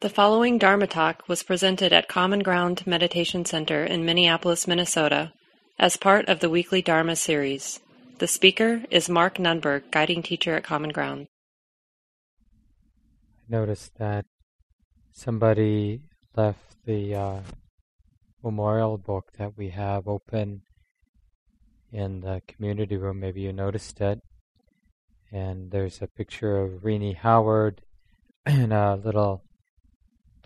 The following Dharma talk was presented at Common Ground Meditation Center in Minneapolis, Minnesota, as part of the weekly Dharma series. The speaker is Mark Nunberg, guiding teacher at Common Ground. I noticed that somebody left the uh, memorial book that we have open in the community room. Maybe you noticed it. And there's a picture of Renee Howard and a little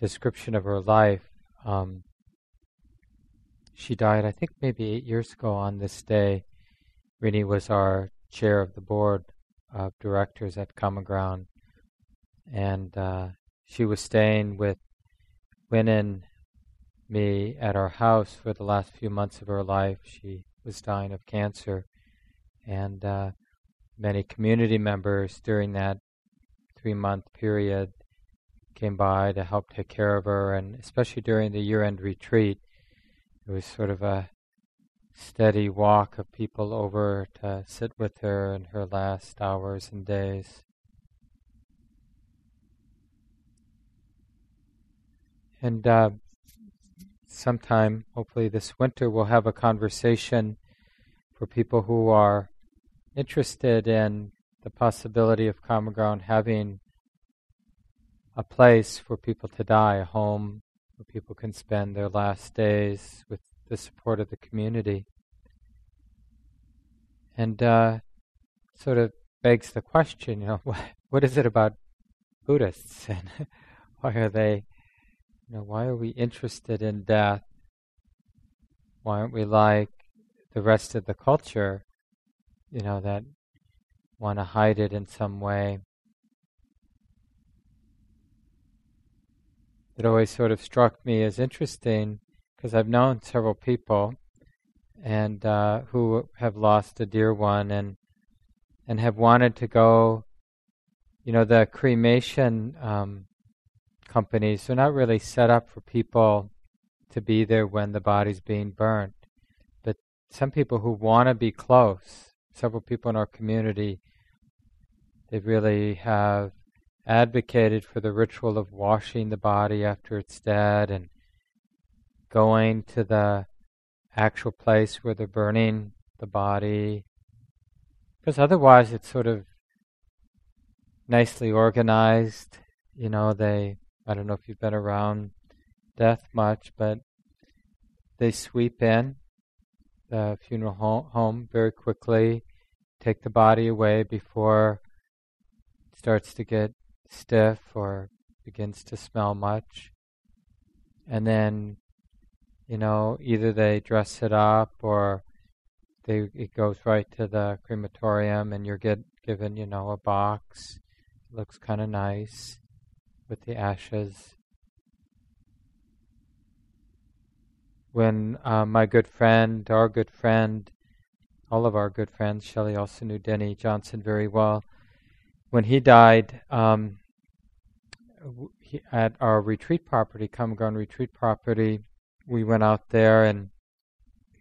description of her life. Um, she died, I think, maybe eight years ago on this day. Renee was our chair of the board of directors at Common Ground, and uh, she was staying with Win and me at our house for the last few months of her life. She was dying of cancer, and uh, many community members during that three month period came by to help take care of her, and especially during the year end retreat, it was sort of a steady walk of people over to sit with her in her last hours and days. And uh, sometime, hopefully this winter, we'll have a conversation for people who are interested in the possibility of Common Ground having a place for people to die, a home where people can spend their last days with the support of the community. And uh, sort of begs the question, you know, what, what is it about Buddhists and why are they, you know, why are we interested in death? Why aren't we like the rest of the culture, you know, that want to hide it in some way? It always sort of struck me as interesting because I've known several people and uh, who have lost a dear one and and have wanted to go. You know, the cremation um, companies are not really set up for people to be there when the body's being burnt, but some people who want to be close. Several people in our community, they really have advocated for the ritual of washing the body after it's dead and going to the actual place where they're burning the body. Because otherwise it's sort of nicely organized. You know, they, I don't know if you've been around death much, but they sweep in the funeral home very quickly, take the body away before it starts to get stiff or begins to smell much. And then, you know, either they dress it up or they it goes right to the crematorium and you're get given, you know, a box. It looks kind of nice with the ashes. When uh, my good friend, our good friend, all of our good friends, Shelley also knew Denny Johnson very well. When he died, um, at our retreat property, Ground retreat property, we went out there, and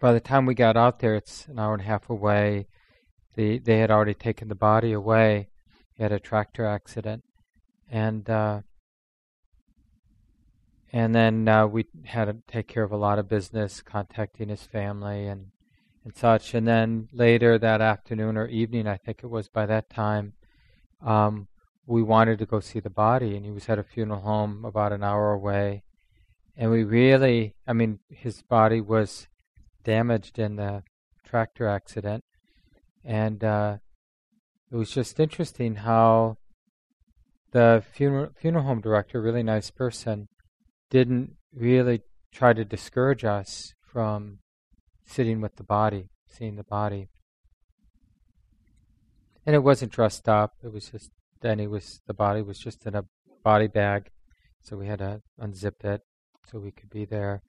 by the time we got out there, it's an hour and a half away. The, they had already taken the body away. He had a tractor accident, and uh, and then uh, we had to take care of a lot of business, contacting his family and and such. And then later that afternoon or evening, I think it was by that time, um, we wanted to go see the body, and he was at a funeral home about an hour away. And we really, I mean, his body was damaged in the tractor accident. And uh, it was just interesting how the funeral, funeral home director, really nice person, didn't really try to discourage us from sitting with the body, seeing the body. And it wasn't dressed up, it was just then he was the body was just in a body bag, so we had to unzip it so we could be there.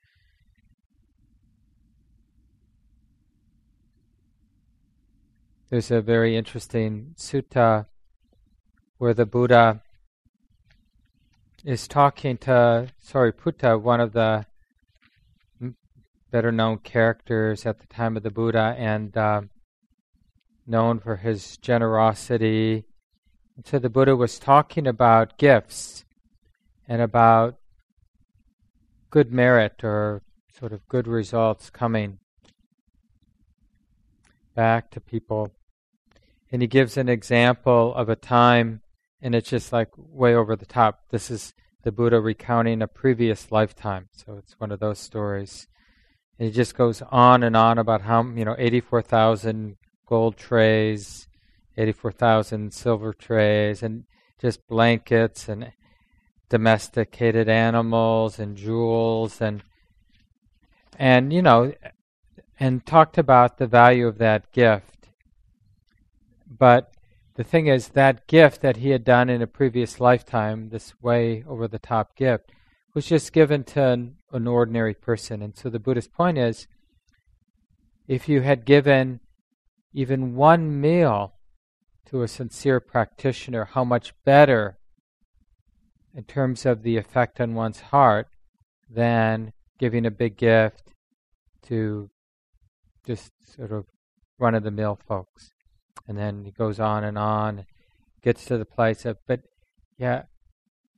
There's a very interesting sutta where the Buddha is talking to Sariputta, one of the better known characters at the time of the Buddha, and uh, known for his generosity so the Buddha was talking about gifts and about good merit or sort of good results coming back to people. And he gives an example of a time, and it's just like way over the top. This is the Buddha recounting a previous lifetime. So it's one of those stories. And he just goes on and on about how, you know, 84,000 gold trays, 84,000 silver trays, and just blankets and domesticated animals and jewels and and you know and talked about the value of that gift. But the thing is that gift that he had done in a previous lifetime this way over the top gift was just given to an, an ordinary person. And so the buddhist point is if you had given even one meal to a sincere practitioner how much better in terms of the effect on one's heart than giving a big gift to just sort of run of the mill folks. And then he goes on and on, gets to the place of, but yeah,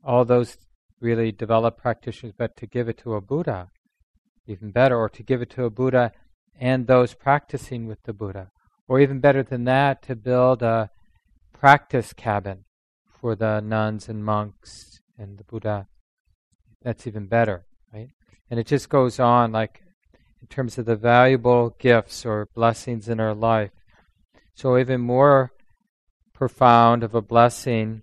all those really developed practitioners, but to give it to a Buddha, even better, or to give it to a Buddha and those practicing with the Buddha. Or even better than that, to build a practice cabin for the nuns and monks and the Buddha. That's even better, right? And it just goes on, like in terms of the valuable gifts or blessings in our life. So, even more profound of a blessing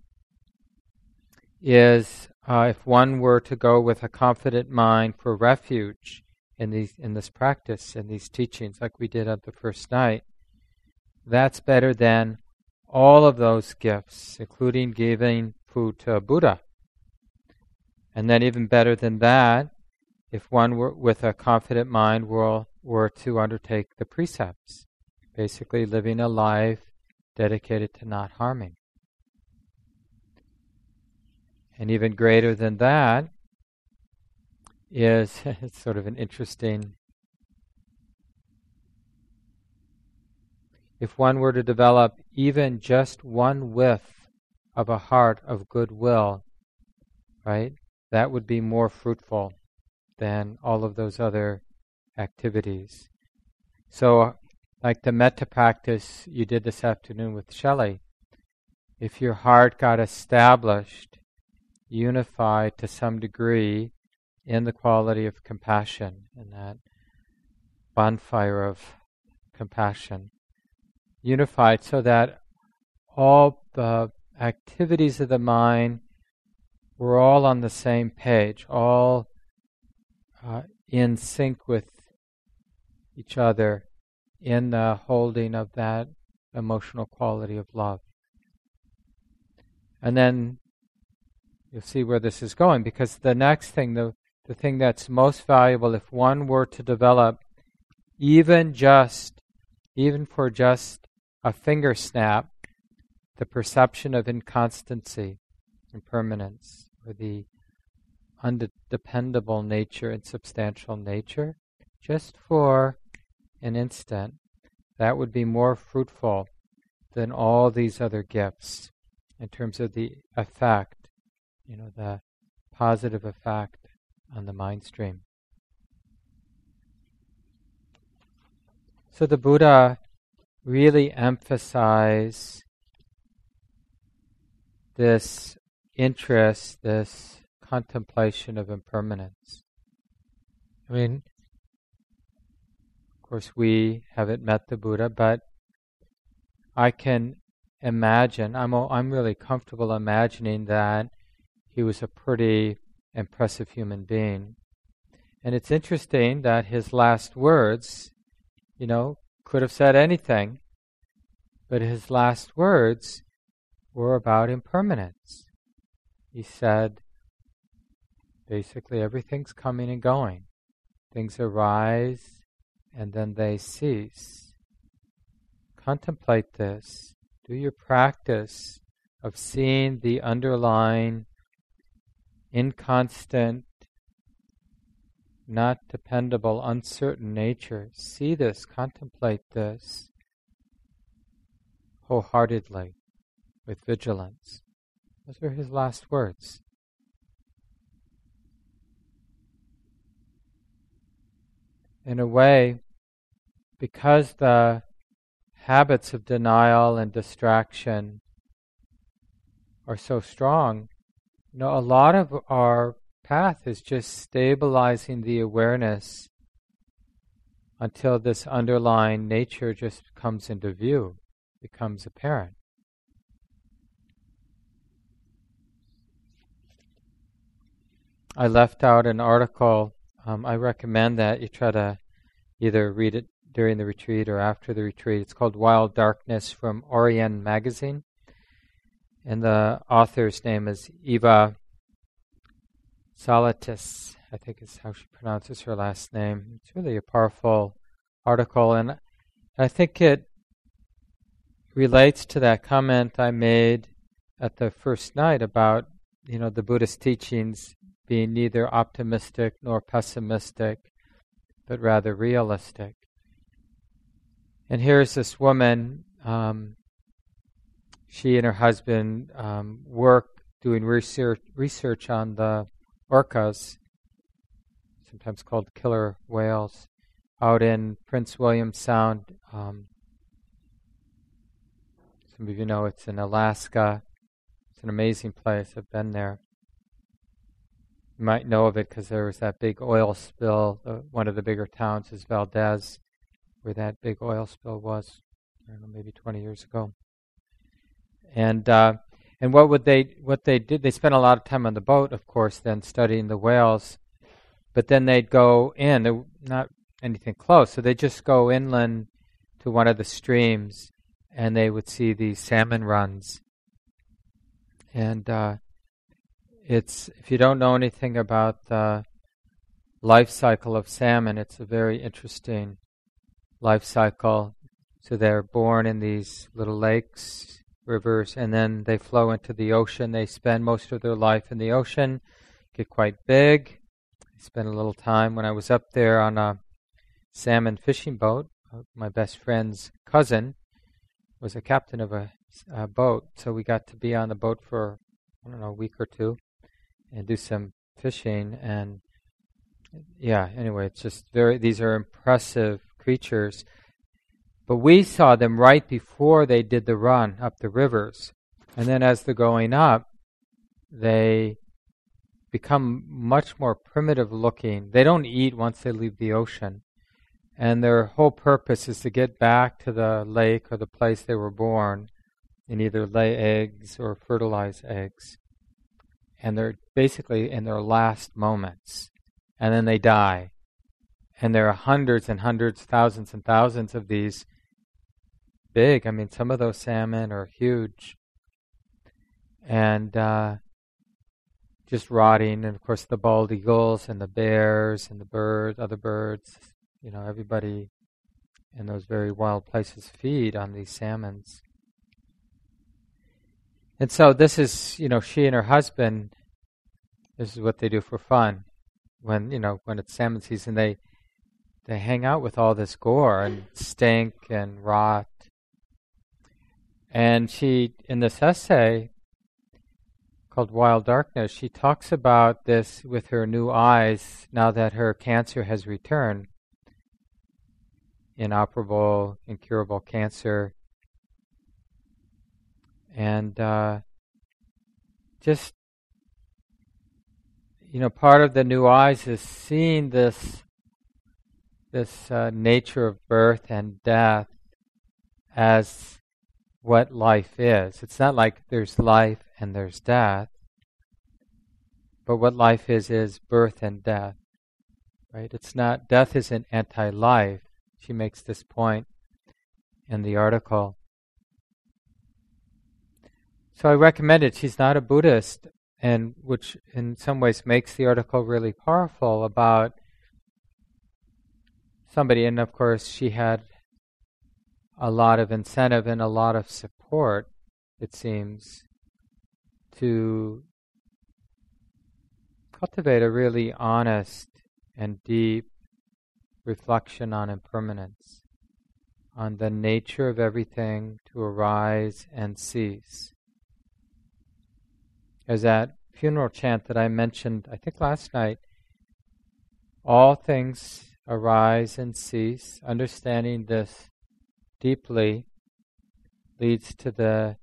is uh, if one were to go with a confident mind for refuge in these in this practice and these teachings, like we did at the first night. That's better than all of those gifts, including giving food to Buddha. And then, even better than that, if one were, with a confident mind were, were to undertake the precepts, basically living a life dedicated to not harming. And even greater than that is it's sort of an interesting. If one were to develop even just one whiff of a heart of goodwill, right? that would be more fruitful than all of those other activities. So, like the metta practice you did this afternoon with Shelley, if your heart got established, unified to some degree in the quality of compassion, in that bonfire of compassion, unified so that all the activities of the mind we're all on the same page, all uh, in sync with each other in the holding of that emotional quality of love. And then you'll see where this is going because the next thing, the, the thing that's most valuable, if one were to develop even just, even for just a finger snap, the perception of inconstancy, impermanence, or the undependable nature and substantial nature, just for an instant, that would be more fruitful than all these other gifts in terms of the effect, you know, the positive effect on the mind stream. So the Buddha really emphasize this interest, this contemplation of impermanence. I mean, of course, we haven't met the Buddha, but I can imagine, I'm, I'm really comfortable imagining that he was a pretty impressive human being. And it's interesting that his last words, you know, could have said anything, but his last words were about impermanence he said basically everything's coming and going. Things arise and then they cease. Contemplate this. Do your practice of seeing the underlying, inconstant, not dependable, uncertain nature. See this, contemplate this wholeheartedly with vigilance. Those were his last words. In a way, because the habits of denial and distraction are so strong, you know, a lot of our path is just stabilizing the awareness until this underlying nature just comes into view, becomes apparent. I left out an article. Um, I recommend that you try to either read it during the retreat or after the retreat. It's called Wild Darkness from Orion Magazine. And the author's name is Eva Saulitis, I think is how she pronounces her last name. It's really a powerful article, and I think it relates to that comment I made at the first night about you know the Buddhist teachings being neither optimistic nor pessimistic, but rather realistic. And here's this woman. Um, she and her husband um, work doing research research on the orcas, sometimes called killer whales, out in Prince William Sound. Um, some of you know it's in Alaska. It's an amazing place. I've been there. You might know of it because there was that big oil spill. Uh, one of the bigger towns is Valdez, where that big oil spill was. I don't know, maybe 20 years ago. And uh, and what would they what they did? They spent a lot of time on the boat, of course, then studying the whales. But then they'd go in, not anything close, so they just go inland to one of the streams, and they would see these salmon runs. And uh, it's if you don't know anything about the life cycle of salmon, it's a very interesting life cycle. So they're born in these little lakes rivers, and then they flow into the ocean. They spend most of their life in the ocean, get quite big. I spent a little time when I was up there on a salmon fishing boat. Uh, my best friend's cousin was a captain of a, a boat, so we got to be on the boat for I don't know a week or two and do some fishing. And yeah, anyway, it's just very. These are impressive creatures. But we saw them right before they did the run up the rivers. And then as they're going up, they become much more primitive looking. They don't eat once they leave the ocean. And their whole purpose is to get back to the lake or the place they were born and either lay eggs or fertilize eggs. And they're basically in their last moments. And then they die. And there are hundreds and hundreds, thousands and thousands of these big. I mean, some of those salmon are huge. And uh, just rotting. And of course, the bald eagles and the bears and the birds, other birds, you know, everybody in those very wild places feed on these salmons. And so this is, you know, she and her husband, this is what they do for fun. When, you know, when it's salmon season, they they hang out with all this gore and stink and rot and she, in this essay called Wild Darkness, she talks about this with her new eyes now that her cancer has returned. Inoperable, incurable cancer. And uh, just, you know, part of the new eyes is seeing this, this uh, nature of birth and death as what life is. It's not like there's life and there's death, but what life is is birth and death. Right? It's not death isn't anti-life. She makes this point in the article. So I recommend it. She's not a Buddhist, and which in some ways makes the article really powerful about somebody. And of course, she had a lot of incentive and a lot of support, it seems, to cultivate a really honest and deep reflection on impermanence, on the nature of everything to arise and cease. As that funeral chant that I mentioned, I think last night, all things arise and cease. Understanding this deeply leads to the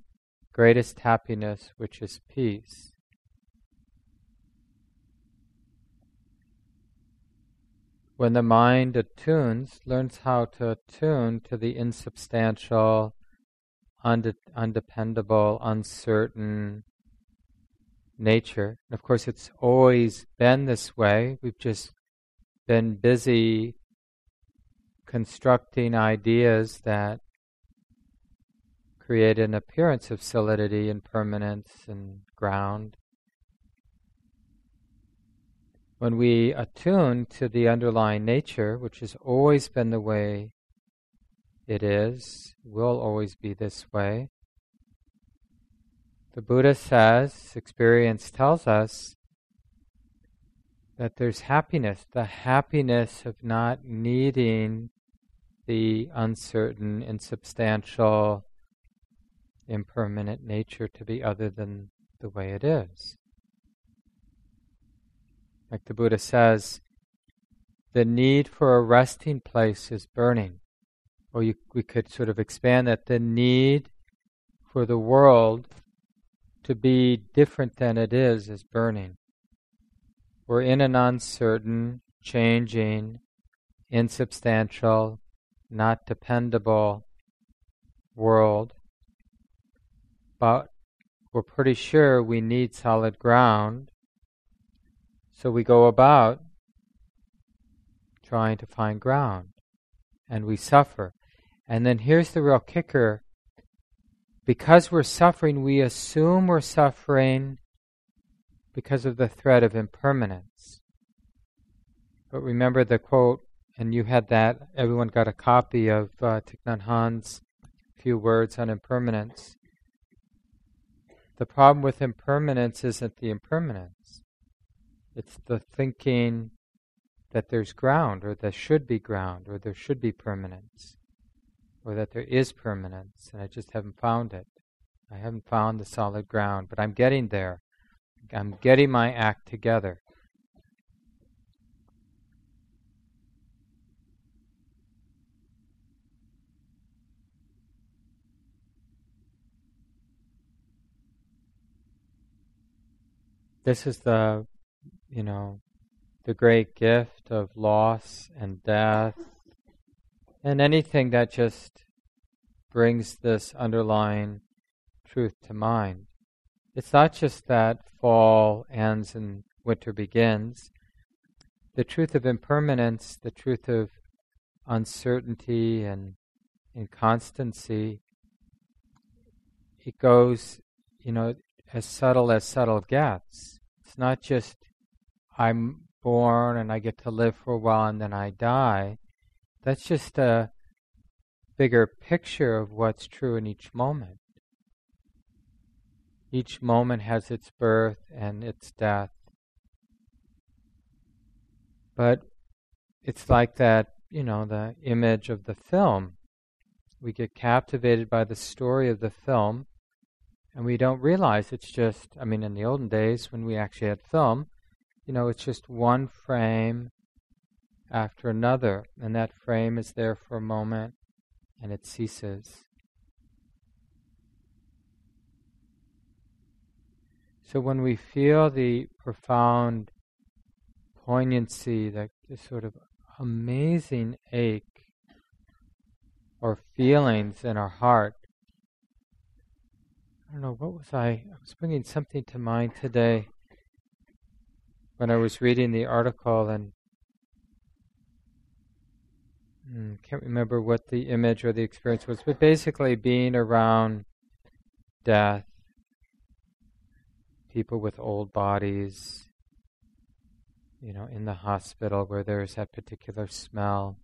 greatest happiness, which is peace. When the mind attunes, learns how to attune to the insubstantial, unde- undependable, uncertain nature. And of course, it's always been this way. We've just been busy constructing ideas that create an appearance of solidity and permanence and ground. When we attune to the underlying nature, which has always been the way it is, will always be this way, the Buddha says, experience tells us, that there's happiness, the happiness of not needing the uncertain, insubstantial, impermanent nature to be other than the way it is. Like the Buddha says, the need for a resting place is burning. Or you, we could sort of expand that the need for the world to be different than it is is burning. We're in an uncertain, changing, insubstantial, not dependable world but we're pretty sure we need solid ground. So we go about trying to find ground and we suffer. And then here's the real kicker because we're suffering, we assume we're suffering because of the threat of impermanence. But remember the quote, and you had that, everyone got a copy of uh, Thich Nhat Hanh's few words on impermanence. The problem with impermanence isn't the impermanence. It's the thinking that there's ground, or there should be ground, or there should be permanence, or that there is permanence, and I just haven't found it. I haven't found the solid ground, but I'm getting there. I'm getting my act together. This is the, you know, the great gift of loss and death and anything that just brings this underlying truth to mind. It's not just that fall ends and winter begins. The truth of impermanence, the truth of uncertainty and inconstancy, it goes, you know, as subtle as subtle gets. It's not just I'm born and I get to live for a while and then I die. That's just a bigger picture of what's true in each moment. Each moment has its birth and its death. But it's like that, you know, the image of the film. We get captivated by the story of the film and we don't realize it's just, I mean, in the olden days when we actually had film, you know, it's just one frame after another, and that frame is there for a moment and it ceases. So when we feel the profound poignancy, that sort of amazing ache or feelings in our heart, I don't know, what was I? I was bringing something to mind today when I was reading the article and hmm, can't remember what the image or the experience was, but basically being around death, people with old bodies, you know, in the hospital where there's that particular smell,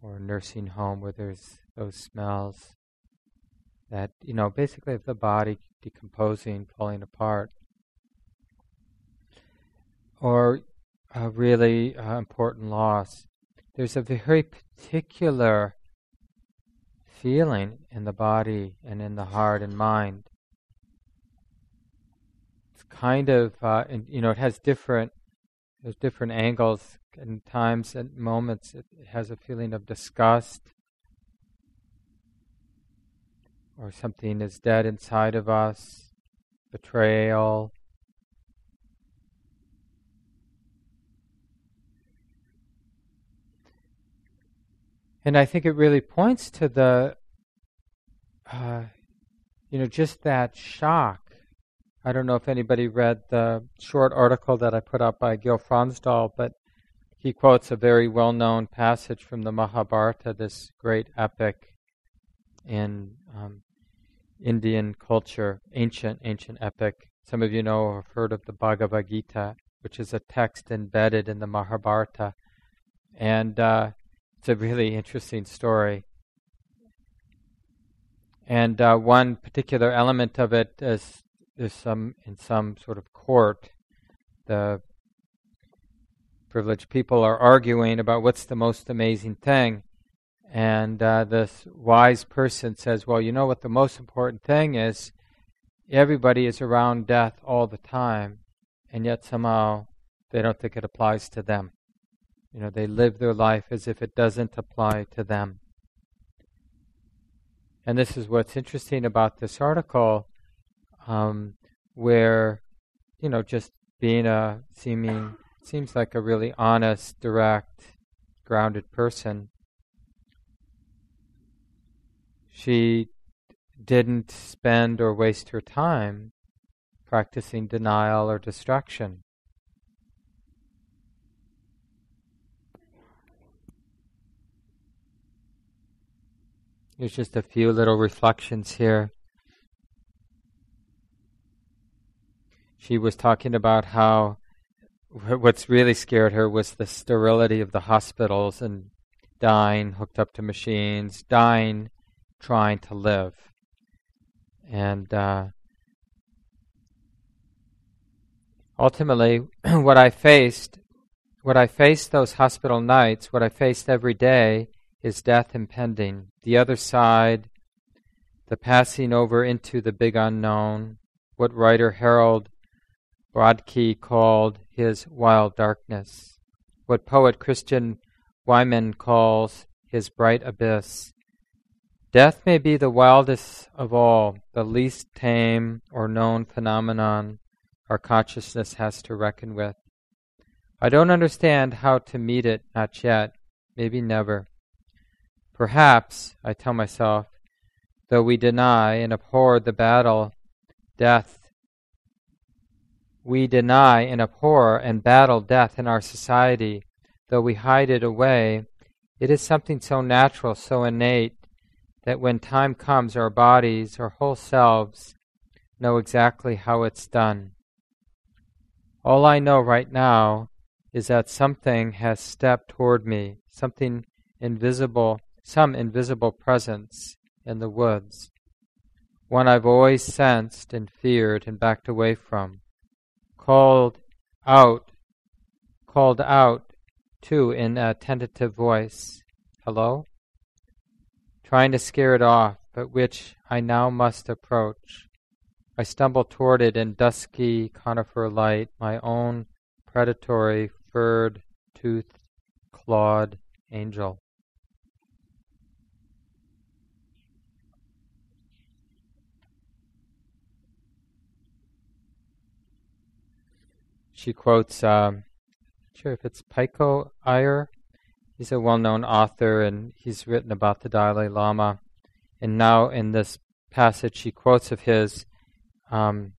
or nursing home where there's those smells that you know basically of the body decomposing, falling apart, or a really uh, important loss. There's a very particular feeling in the body and in the heart and mind. It's kind of uh, and, you know it has different there's different angles and times and moments it has a feeling of disgust or something is dead inside of us, betrayal. And I think it really points to the, uh, you know, just that shock. I don't know if anybody read the short article that I put up by Gil Fronsdal, but he quotes a very well known passage from the Mahabharata, this great epic in um, Indian culture, ancient, ancient epic. Some of you know or have heard of the Bhagavad Gita, which is a text embedded in the Mahabharata. And uh, it's a really interesting story. And uh, one particular element of it is, is some in some sort of court, the privileged people are arguing about what's the most amazing thing. And uh, this wise person says, Well, you know what the most important thing is? Everybody is around death all the time, and yet somehow they don't think it applies to them. You know, they live their life as if it doesn't apply to them. And this is what's interesting about this article, um, where, you know, just being a seeming, seems like a really honest, direct, grounded person, she didn't spend or waste her time practicing denial or distraction. There's just a few little reflections here. She was talking about how what's really scared her was the sterility of the hospitals and dying hooked up to machines, dying trying to live. And uh, ultimately, what I faced, what I faced those hospital nights, what I faced every day is death impending. The other side, the passing over into the big unknown, what writer Harold Brodkey called his wild darkness, what poet Christian Wiman calls his bright abyss, Death may be the wildest of all, the least tame or known phenomenon our consciousness has to reckon with. I don't understand how to meet it, not yet, maybe never. Perhaps, I tell myself, though we deny and abhor the battle, death, we deny and abhor and battle death in our society, though we hide it away, it is something so natural, so innate, that when time comes, our bodies, our whole selves, know exactly how it's done. All I know right now is that something has stepped toward me, something invisible, some invisible presence in the woods, one I've always sensed and feared and backed away from, called out, called out, too, in a tentative voice. Hello? Trying to scare it off, but which I now must approach. I stumble toward it in dusky conifer light, my own predatory, furred, toothed, clawed angel. She quotes, um, sure if it's Pico Iyer, He's a well known author and he's written about the Dalai Lama. And now, in this passage, he quotes of his, um,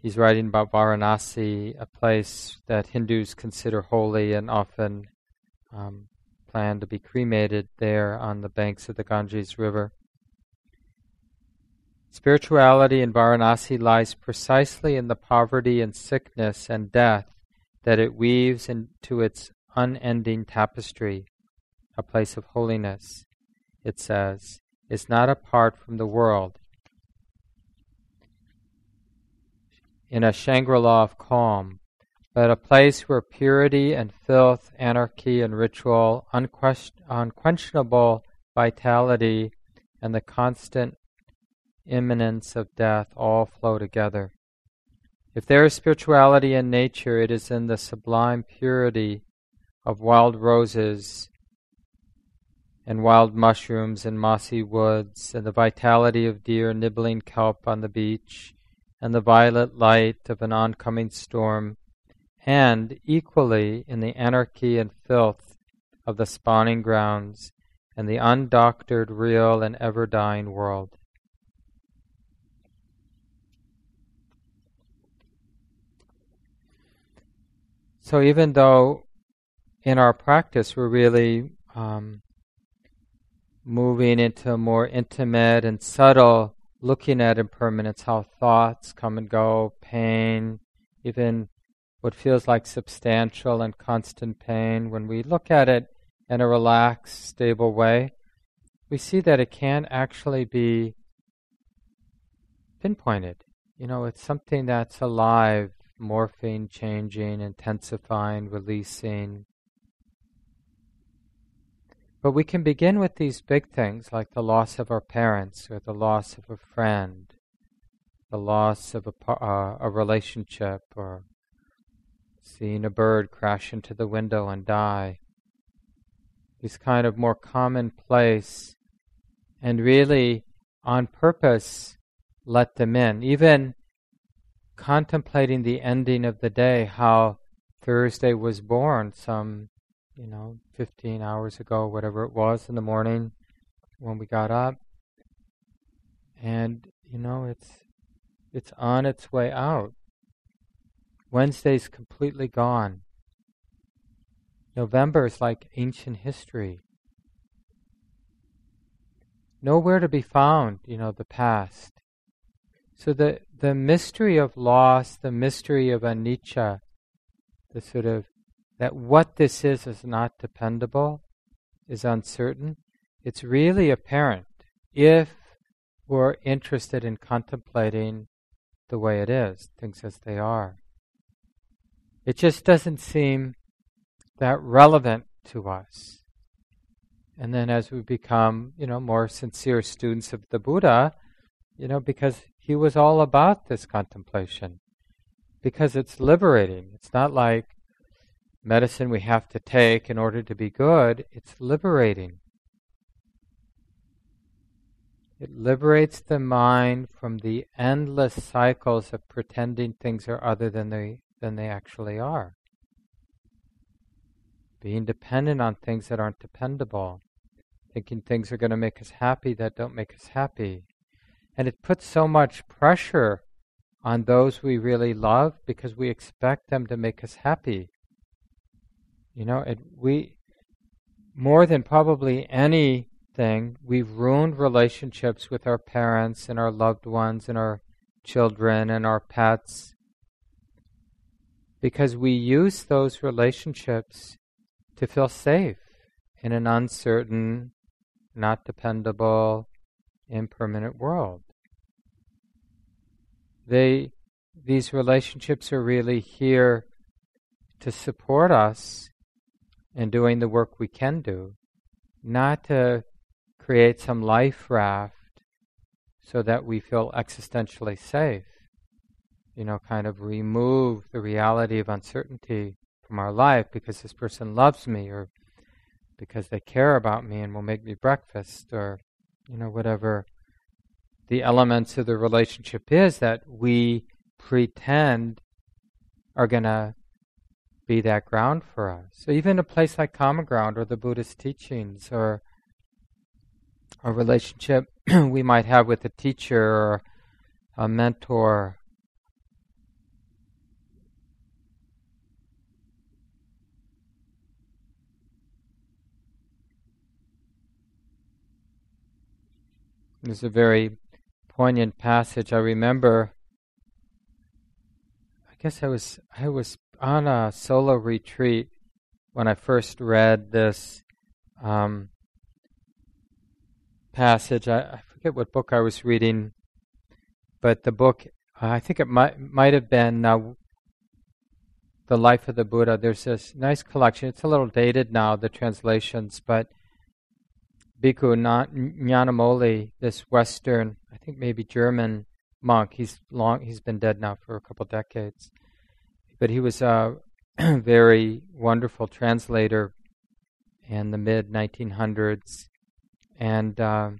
he's writing about Varanasi, a place that Hindus consider holy and often um, plan to be cremated there on the banks of the Ganges River. Spirituality in Varanasi lies precisely in the poverty and sickness and death that it weaves into its unending tapestry, a place of holiness, it says, is not apart from the world. In a Shangri La of calm, but a place where purity and filth, anarchy and ritual, unquestionable vitality, and the constant imminence of death all flow together. If there is spirituality in nature, it is in the sublime purity of wild roses and wild mushrooms and mossy woods, and the vitality of deer nibbling kelp on the beach, and the violet light of an oncoming storm, and equally in the anarchy and filth of the spawning grounds and the undoctored, real, and ever dying world. So, even though in our practice we're really um, moving into a more intimate and subtle looking at impermanence, how thoughts come and go, pain, even what feels like substantial and constant pain, when we look at it in a relaxed, stable way, we see that it can actually be pinpointed. You know, it's something that's alive, morphing, changing, intensifying, releasing, but we can begin with these big things like the loss of our parents or the loss of a friend, the loss of a, uh, a relationship, or seeing a bird crash into the window and die. These kind of more commonplace and really on purpose let them in. Even contemplating the ending of the day, how Thursday was born some you know, 15 hours ago, whatever it was in the morning when we got up. And, you know, it's, it's on its way out. Wednesday's completely gone. November is like ancient history. Nowhere to be found, you know, the past. So the, the mystery of loss, the mystery of anicca, the sort of that what this is is not dependable, is uncertain, it's really apparent if we're interested in contemplating the way it is, things as they are. It just doesn't seem that relevant to us. And then as we become, you know, more sincere students of the Buddha, you know, because he was all about this contemplation. Because it's liberating. It's not like medicine we have to take in order to be good, it's liberating. It liberates the mind from the endless cycles of pretending things are other than they, than they actually are. Being dependent on things that aren't dependable. Thinking things are going to make us happy that don't make us happy. And it puts so much pressure on those we really love because we expect them to make us happy. You know, it, we, more than probably anything, we've ruined relationships with our parents and our loved ones and our children and our pets because we use those relationships to feel safe in an uncertain, not dependable, impermanent world. They, these relationships are really here to support us and doing the work we can do, not to create some life raft so that we feel existentially safe. You know, kind of remove the reality of uncertainty from our life because this person loves me or because they care about me and will make me breakfast or, you know, whatever the elements of the relationship is that we pretend are going to be that ground for us. So even a place like Common Ground or the Buddhist teachings or a relationship we might have with a teacher or a mentor. There's a very poignant passage I remember. I guess I was I was on a solo retreat when I first read this um, passage. I, I, forget what book I was reading, but the book I think it might might have been uh, the Life of the Buddha. There's this nice collection. It's a little dated now, the translations, but Bhikkhu Nyanamoli, this Western, I think maybe German monk. He's long. He's been dead now for a couple decades but he was a very wonderful translator in the mid 1900s, and uh,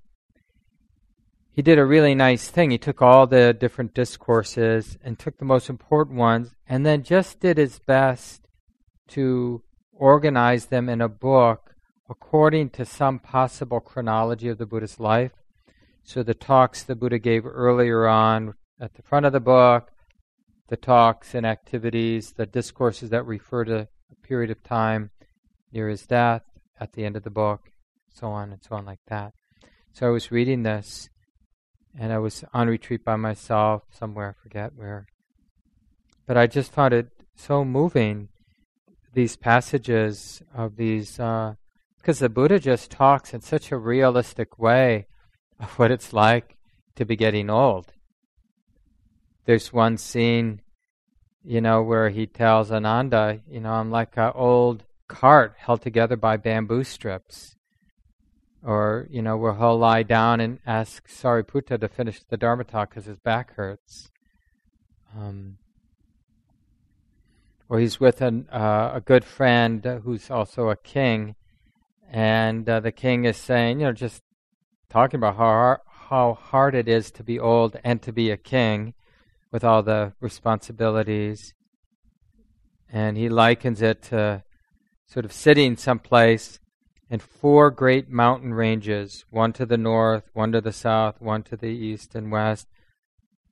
he did a really nice thing. He took all the different discourses and took the most important ones, and then just did his best to organize them in a book according to some possible chronology of the Buddha's life. So the talks the Buddha gave earlier on at the front of the book, the talks and activities, the discourses that refer to a period of time near his death at the end of the book, so on and so on like that. So I was reading this and I was on retreat by myself somewhere, I forget where. But I just found it so moving, these passages of these, because uh, the Buddha just talks in such a realistic way of what it's like to be getting old. There's one scene, you know, where he tells Ananda, you know, I'm like an old cart held together by bamboo strips. Or, you know, where he'll lie down and ask Sariputta to finish the Dharma talk because his back hurts. Um, or he's with an, uh, a good friend who's also a king, and uh, the king is saying, you know, just talking about how, how hard it is to be old and to be a king with all the responsibilities. And he likens it to sort of sitting someplace and four great mountain ranges, one to the north, one to the south, one to the east and west,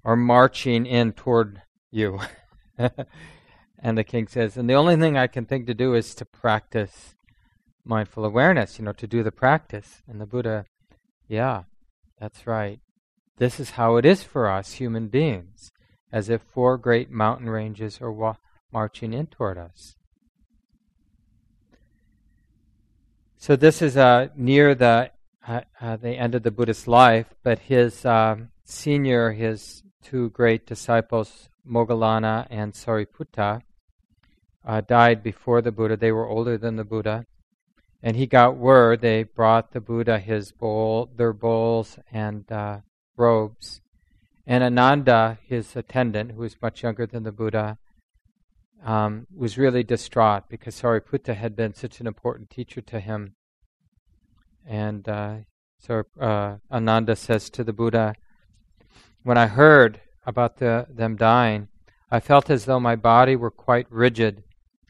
are marching in toward you. and the king says, and the only thing I can think to do is to practice mindful awareness, you know, to do the practice. And the Buddha, yeah, that's right. This is how it is for us human beings as if four great mountain ranges are wa- marching in toward us. So this is uh, near the uh, uh, the end of the Buddhist life, but his um, senior, his two great disciples, Moggallana and Sariputta, uh, died before the Buddha. They were older than the Buddha, and he got word. They brought the Buddha his bowl, their bowls and uh, robes, and Ananda, his attendant, who was much younger than the Buddha, um, was really distraught because Sariputta had been such an important teacher to him. And uh, so uh, Ananda says to the Buddha, When I heard about the, them dying, I felt as though my body were quite rigid.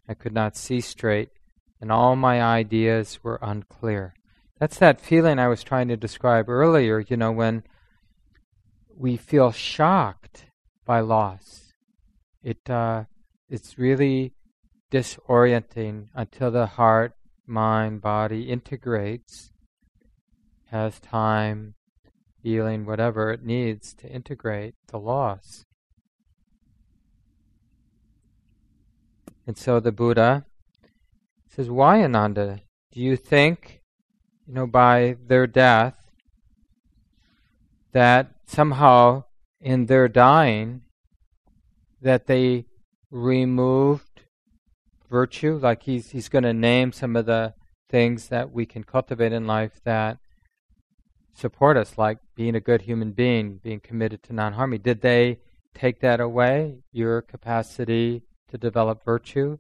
I could not see straight, and all my ideas were unclear. That's that feeling I was trying to describe earlier, you know, when we feel shocked by loss. It uh, it's really disorienting until the heart, mind, body integrates, has time, healing, whatever it needs to integrate the loss. And so the Buddha says, Why, Ananda? Do you think, you know, by their death, that somehow in their dying that they removed virtue like he's he's going to name some of the things that we can cultivate in life that support us like being a good human being being committed to non-harming did they take that away? Your capacity to develop virtue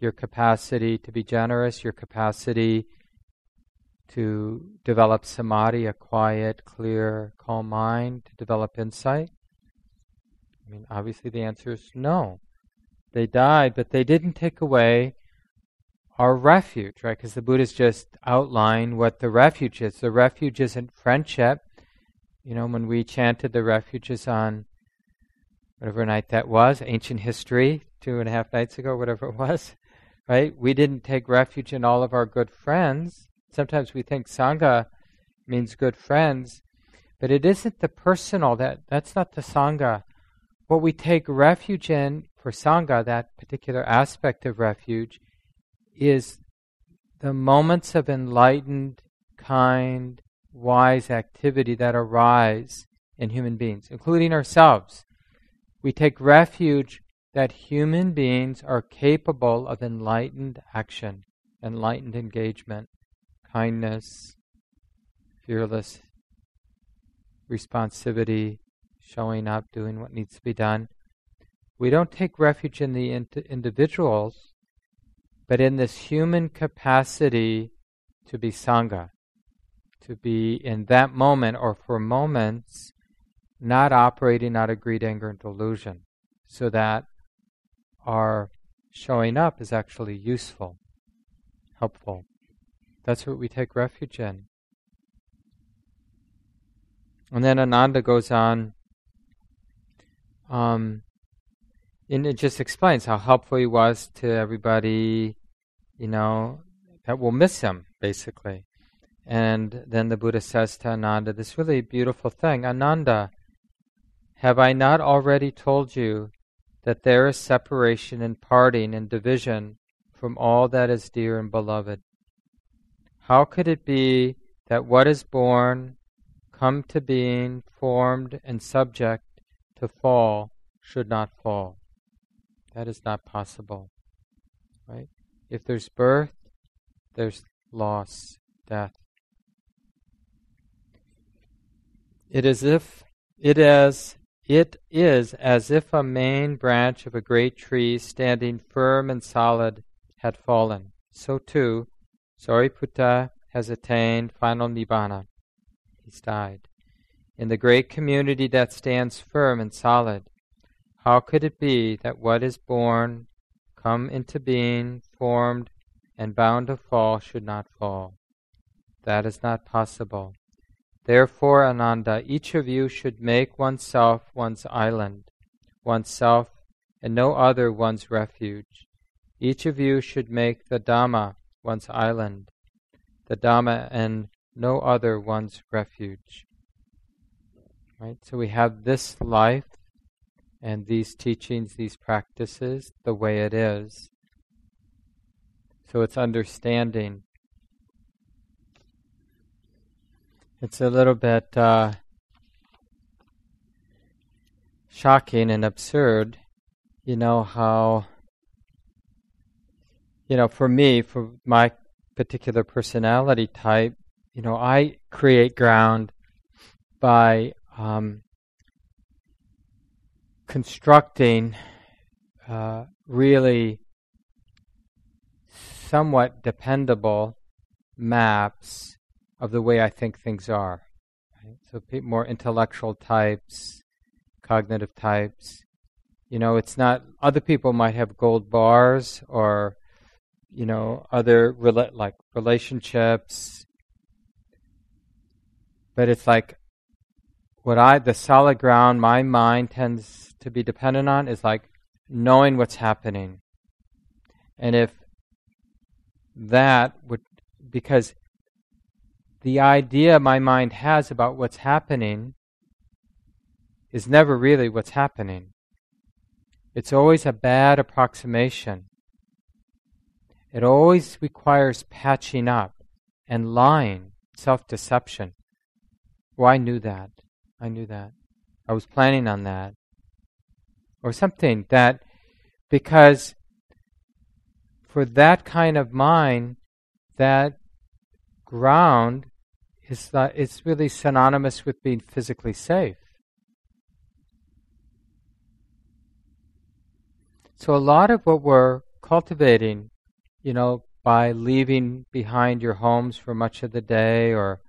your capacity to be generous your capacity to develop samadhi, a quiet, clear, calm mind, to develop insight? I mean, obviously the answer is no. They died, but they didn't take away our refuge, right? Because the Buddha's just outlined what the refuge is. The refuge isn't friendship. You know, when we chanted the refuges on whatever night that was, ancient history, two and a half nights ago, whatever it was, right? We didn't take refuge in all of our good friends sometimes we think sangha means good friends, but it isn't the personal that that's not the sangha. What we take refuge in for sangha, that particular aspect of refuge, is the moments of enlightened, kind, wise activity that arise in human beings, including ourselves. We take refuge that human beings are capable of enlightened action, enlightened engagement kindness, fearless responsivity, showing up, doing what needs to be done. We don't take refuge in the individuals but in this human capacity to be Sangha, to be in that moment or for moments not operating out of greed, anger, and delusion, so that our showing up is actually useful, helpful. That's what we take refuge in. And then Ananda goes on, um, and it just explains how helpful he was to everybody, you know, that will miss him, basically. And then the Buddha says to Ananda this really beautiful thing Ananda, have I not already told you that there is separation and parting and division from all that is dear and beloved? How could it be that what is born, come to being, formed, and subject to fall should not fall? That is not possible. Right? If there's birth, there's loss, death. It is if it is it is as if a main branch of a great tree standing firm and solid had fallen. So too, Sariputta has attained final nibbana. He's died. In the great community that stands firm and solid, how could it be that what is born, come into being, formed, and bound to fall should not fall? That is not possible. Therefore, Ananda, each of you should make oneself one's island, oneself and no other one's refuge. Each of you should make the Dhamma one's island, the Dhamma and no other one's refuge. Right? So we have this life and these teachings, these practices, the way it is. So it's understanding it's a little bit uh, shocking and absurd, you know, how, you know, for me, for my particular personality type, you know, I create ground by um, constructing uh, really somewhat dependable maps of the way I think things are. Right? So more intellectual types, cognitive types. You know, it's not other people might have gold bars or you know other rela- like relationships, but it's like what I the solid ground my mind tends to be dependent on is like knowing what's happening. And if that would because the idea my mind has about what's happening is never really what's happening. It's always a bad approximation. It always requires patching up and lying, self deception. Well, I knew that. I knew that. I was planning on that. Or something that, because for that kind of mind, that ground is it's really synonymous with being physically safe. So a lot of what we're cultivating, you know, by leaving behind your homes for much of the day or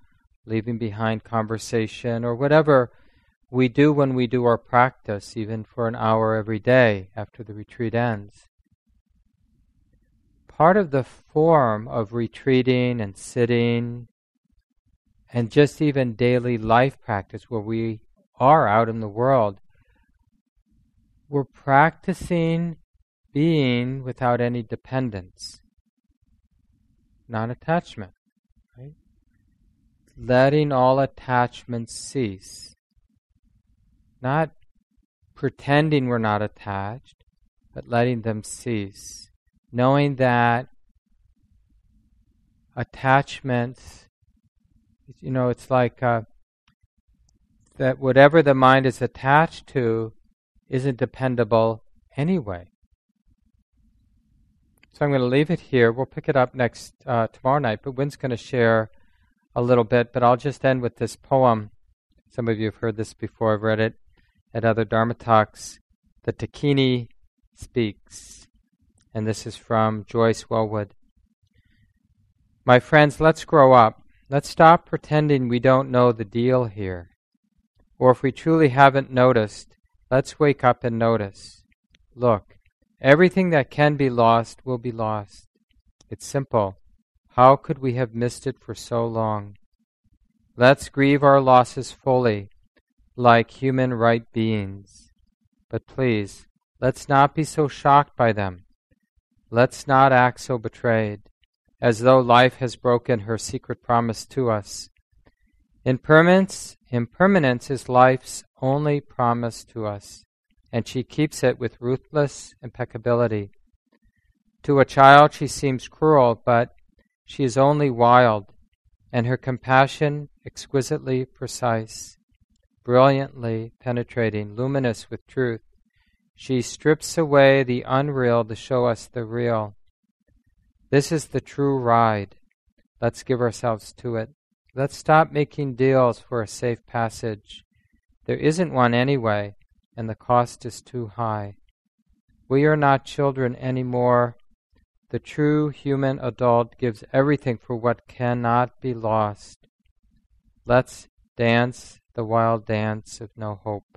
leaving behind conversation or whatever we do when we do our practice, even for an hour every day after the retreat ends. Part of the form of retreating and sitting and just even daily life practice where we are out in the world, we're practicing being without any dependence, non attachment, right? Letting all attachments cease. Not pretending we're not attached, but letting them cease. Knowing that attachments you know, it's like uh, that whatever the mind is attached to isn't dependable anyway. So I'm going to leave it here. We'll pick it up next uh, tomorrow night. But Wynn's going to share a little bit. But I'll just end with this poem. Some of you have heard this before. I've read it at other Dharma talks. The Dakini speaks, And this is from Joyce Welwood. My friends, let's grow up. Let's stop pretending we don't know the deal here. Or if we truly haven't noticed, let's wake up and notice. Look, everything that can be lost will be lost. It's simple. How could we have missed it for so long? Let's grieve our losses fully, like human right beings. But please, let's not be so shocked by them. Let's not act so betrayed, as though life has broken her secret promise to us. Impermanence, impermanence is life's only promise to us, and she keeps it with ruthless impeccability. To a child she seems cruel, but she is only wild, and her compassion exquisitely precise, brilliantly penetrating, luminous with truth. She strips away the unreal to show us the real. This is the true ride. Let's give ourselves to it. Let's stop making deals for a safe passage. There isn't one anyway, and the cost is too high. We are not children anymore. The true human adult gives everything for what cannot be lost. Let's dance the wild dance of no hope.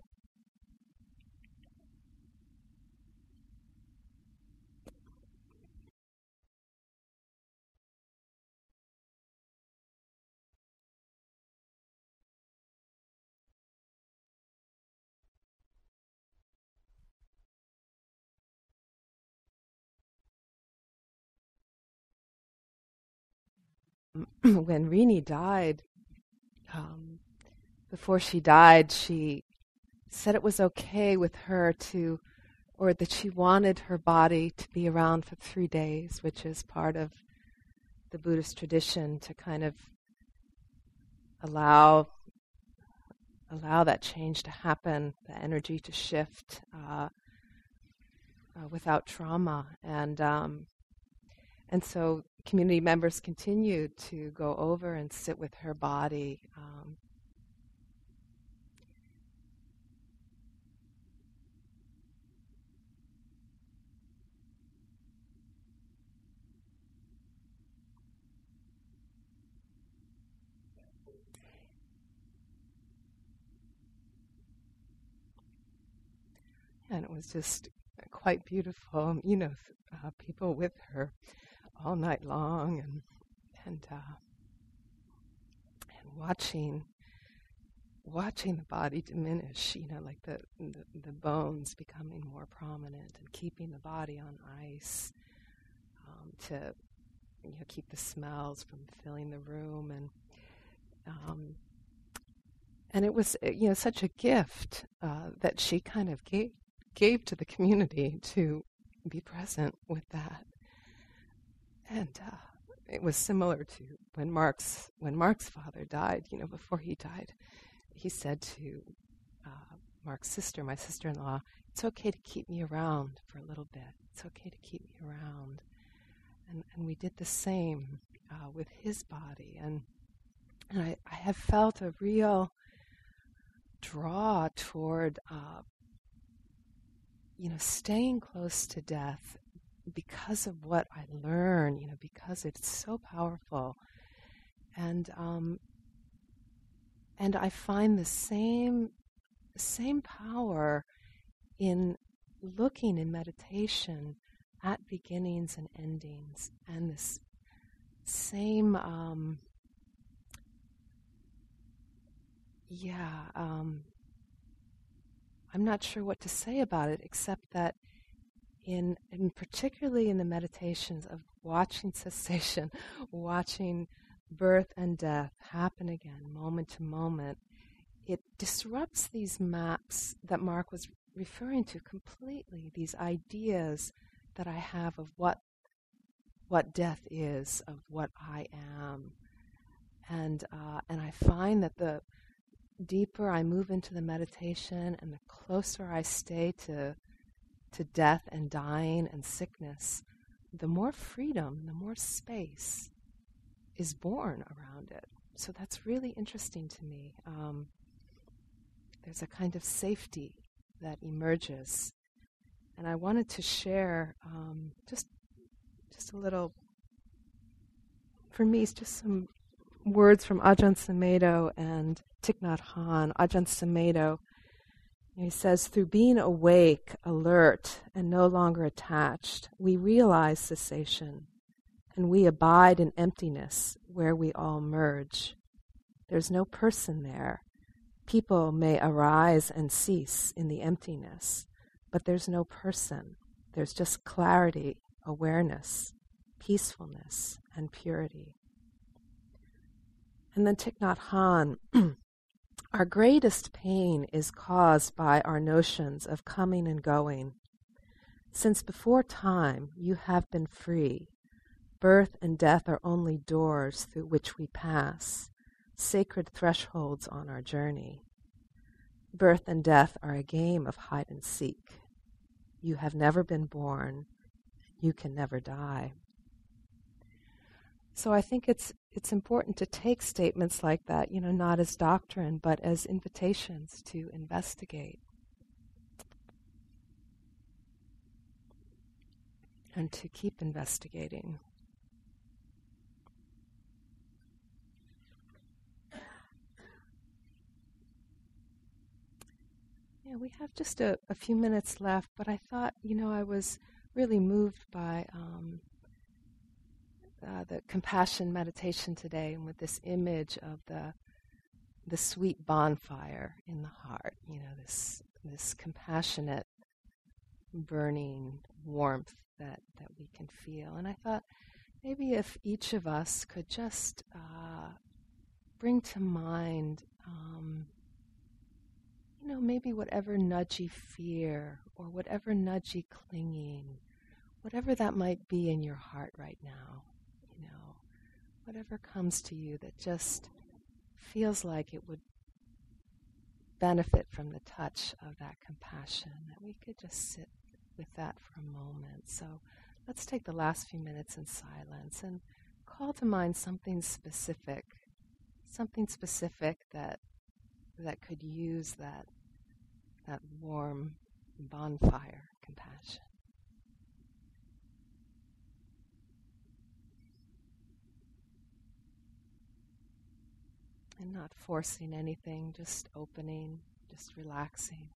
when Rini died, um, before she died, she said it was okay with her to, or that she wanted her body to be around for three days, which is part of the Buddhist tradition to kind of allow allow that change to happen, the energy to shift uh, uh, without trauma, and um, and so community members continued to go over and sit with her body. Um, and it was just quite beautiful. You know, uh, people with her all night long and and uh, and watching watching the body diminish, you know, like the, the, the bones becoming more prominent and keeping the body on ice um, to you know keep the smells from filling the room and um, and it was you know such a gift uh, that she kind of gave gave to the community to be present with that and uh, it was similar to when Mark's when Mark's father died. You know, before he died, he said to uh, Mark's sister, my sister-in-law, "It's okay to keep me around for a little bit. It's okay to keep me around." And and we did the same uh, with his body, and and I, I have felt a real draw toward uh, you know staying close to death because of what I learn, you know, because it's so powerful. And um, and I find the same same power in looking in meditation at beginnings and endings, and this same um, yeah. Um, I'm not sure what to say about it except that in, in particularly in the meditations of watching cessation, watching birth and death happen again, moment to moment, it disrupts these maps that Mark was referring to completely. These ideas that I have of what what death is, of what I am, and uh, and I find that the deeper I move into the meditation and the closer I stay to to death and dying and sickness, the more freedom, the more space is born around it. So that's really interesting to me. Um, there's a kind of safety that emerges and I wanted to share um, just just a little. For me, it's just some words from Ajahn Sumedho and Thich Nhat Hanh. Ajahn Sumedho, he says, through being awake, alert, and no longer attached, we realize cessation, and we abide in emptiness where we all merge. There's no person there. People may arise and cease in the emptiness, but there's no person. There's just clarity, awareness, peacefulness, and purity. And then Thich Nhat Hanh, our greatest pain is caused by our notions of coming and going. Since before time you have been free, birth and death are only doors through which we pass, sacred thresholds on our journey. Birth and death are a game of hide and seek. You have never been born, you can never die. So I think it's it's important to take statements like that, you know, not as doctrine, but as invitations to investigate. And to keep investigating. Yeah, we have just a, a few minutes left, but I thought, you know, I was really moved by um, uh, the compassion meditation today and with this image of the the sweet bonfire in the heart, you know, this this compassionate burning warmth that, that we can feel. And I thought maybe if each of us could just uh, bring to mind, um, you know, maybe whatever nudgy fear or whatever nudgy clinging, whatever that might be in your heart right now, whatever comes to you that just feels like it would benefit from the touch of that compassion, that we could just sit with that for a moment. So let's take the last few minutes in silence and call to mind something specific, something specific that that could use that that warm bonfire compassion. And not forcing anything, just opening, just relaxing.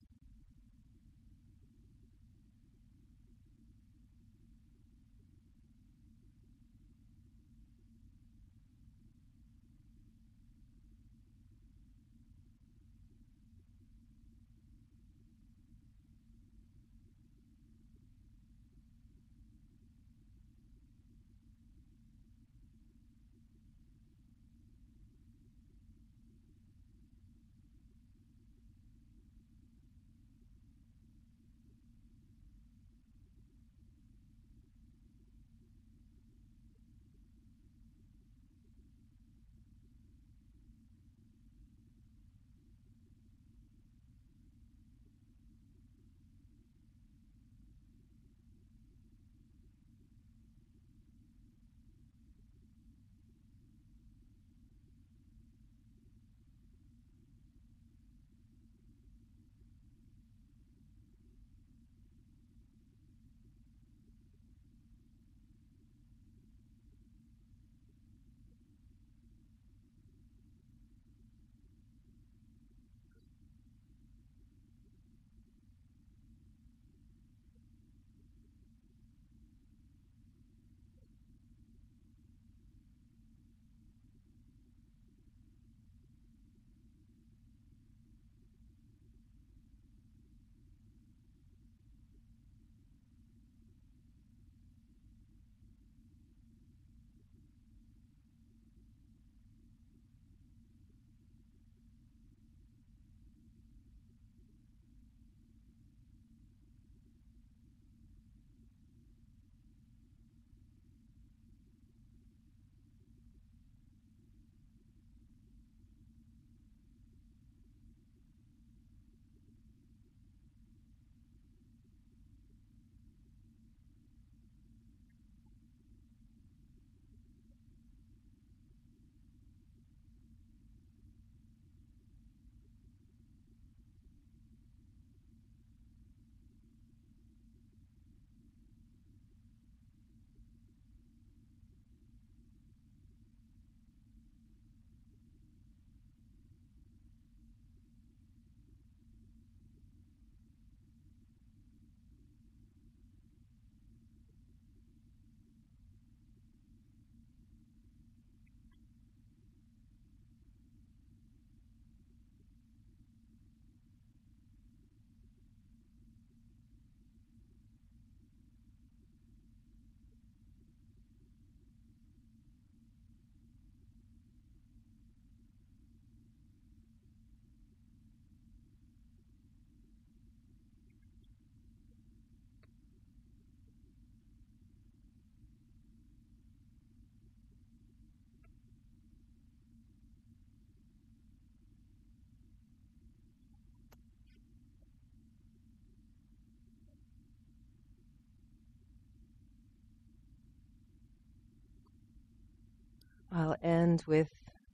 I'll end with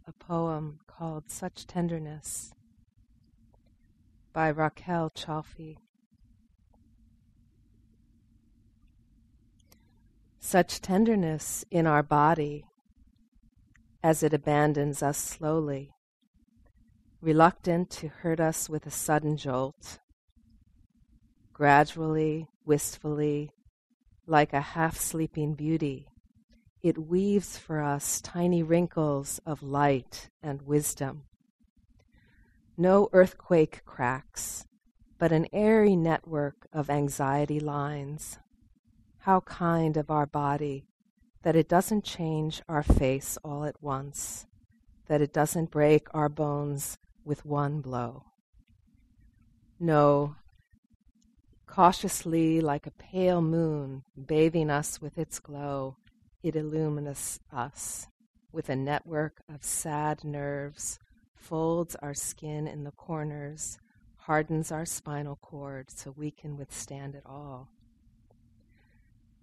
a poem called Such Tenderness by Raquel Chalfi. Such tenderness in our body as it abandons us slowly, reluctant to hurt us with a sudden jolt, gradually, wistfully, like a half sleeping beauty it weaves for us tiny wrinkles of light and wisdom. No earthquake cracks, but an airy network of anxiety lines. How kind of our body that it doesn't change our face all at once, that it doesn't break our bones with one blow. No, cautiously like a pale moon bathing us with its glow, it illumines us with a network of sad nerves, folds our skin in the corners, hardens our spinal cord so we can withstand it all.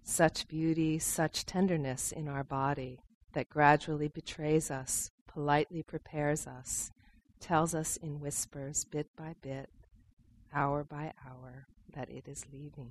Such beauty, such tenderness in our body that gradually betrays us, politely prepares us, tells us in whispers, bit by bit, hour by hour, that it is leaving.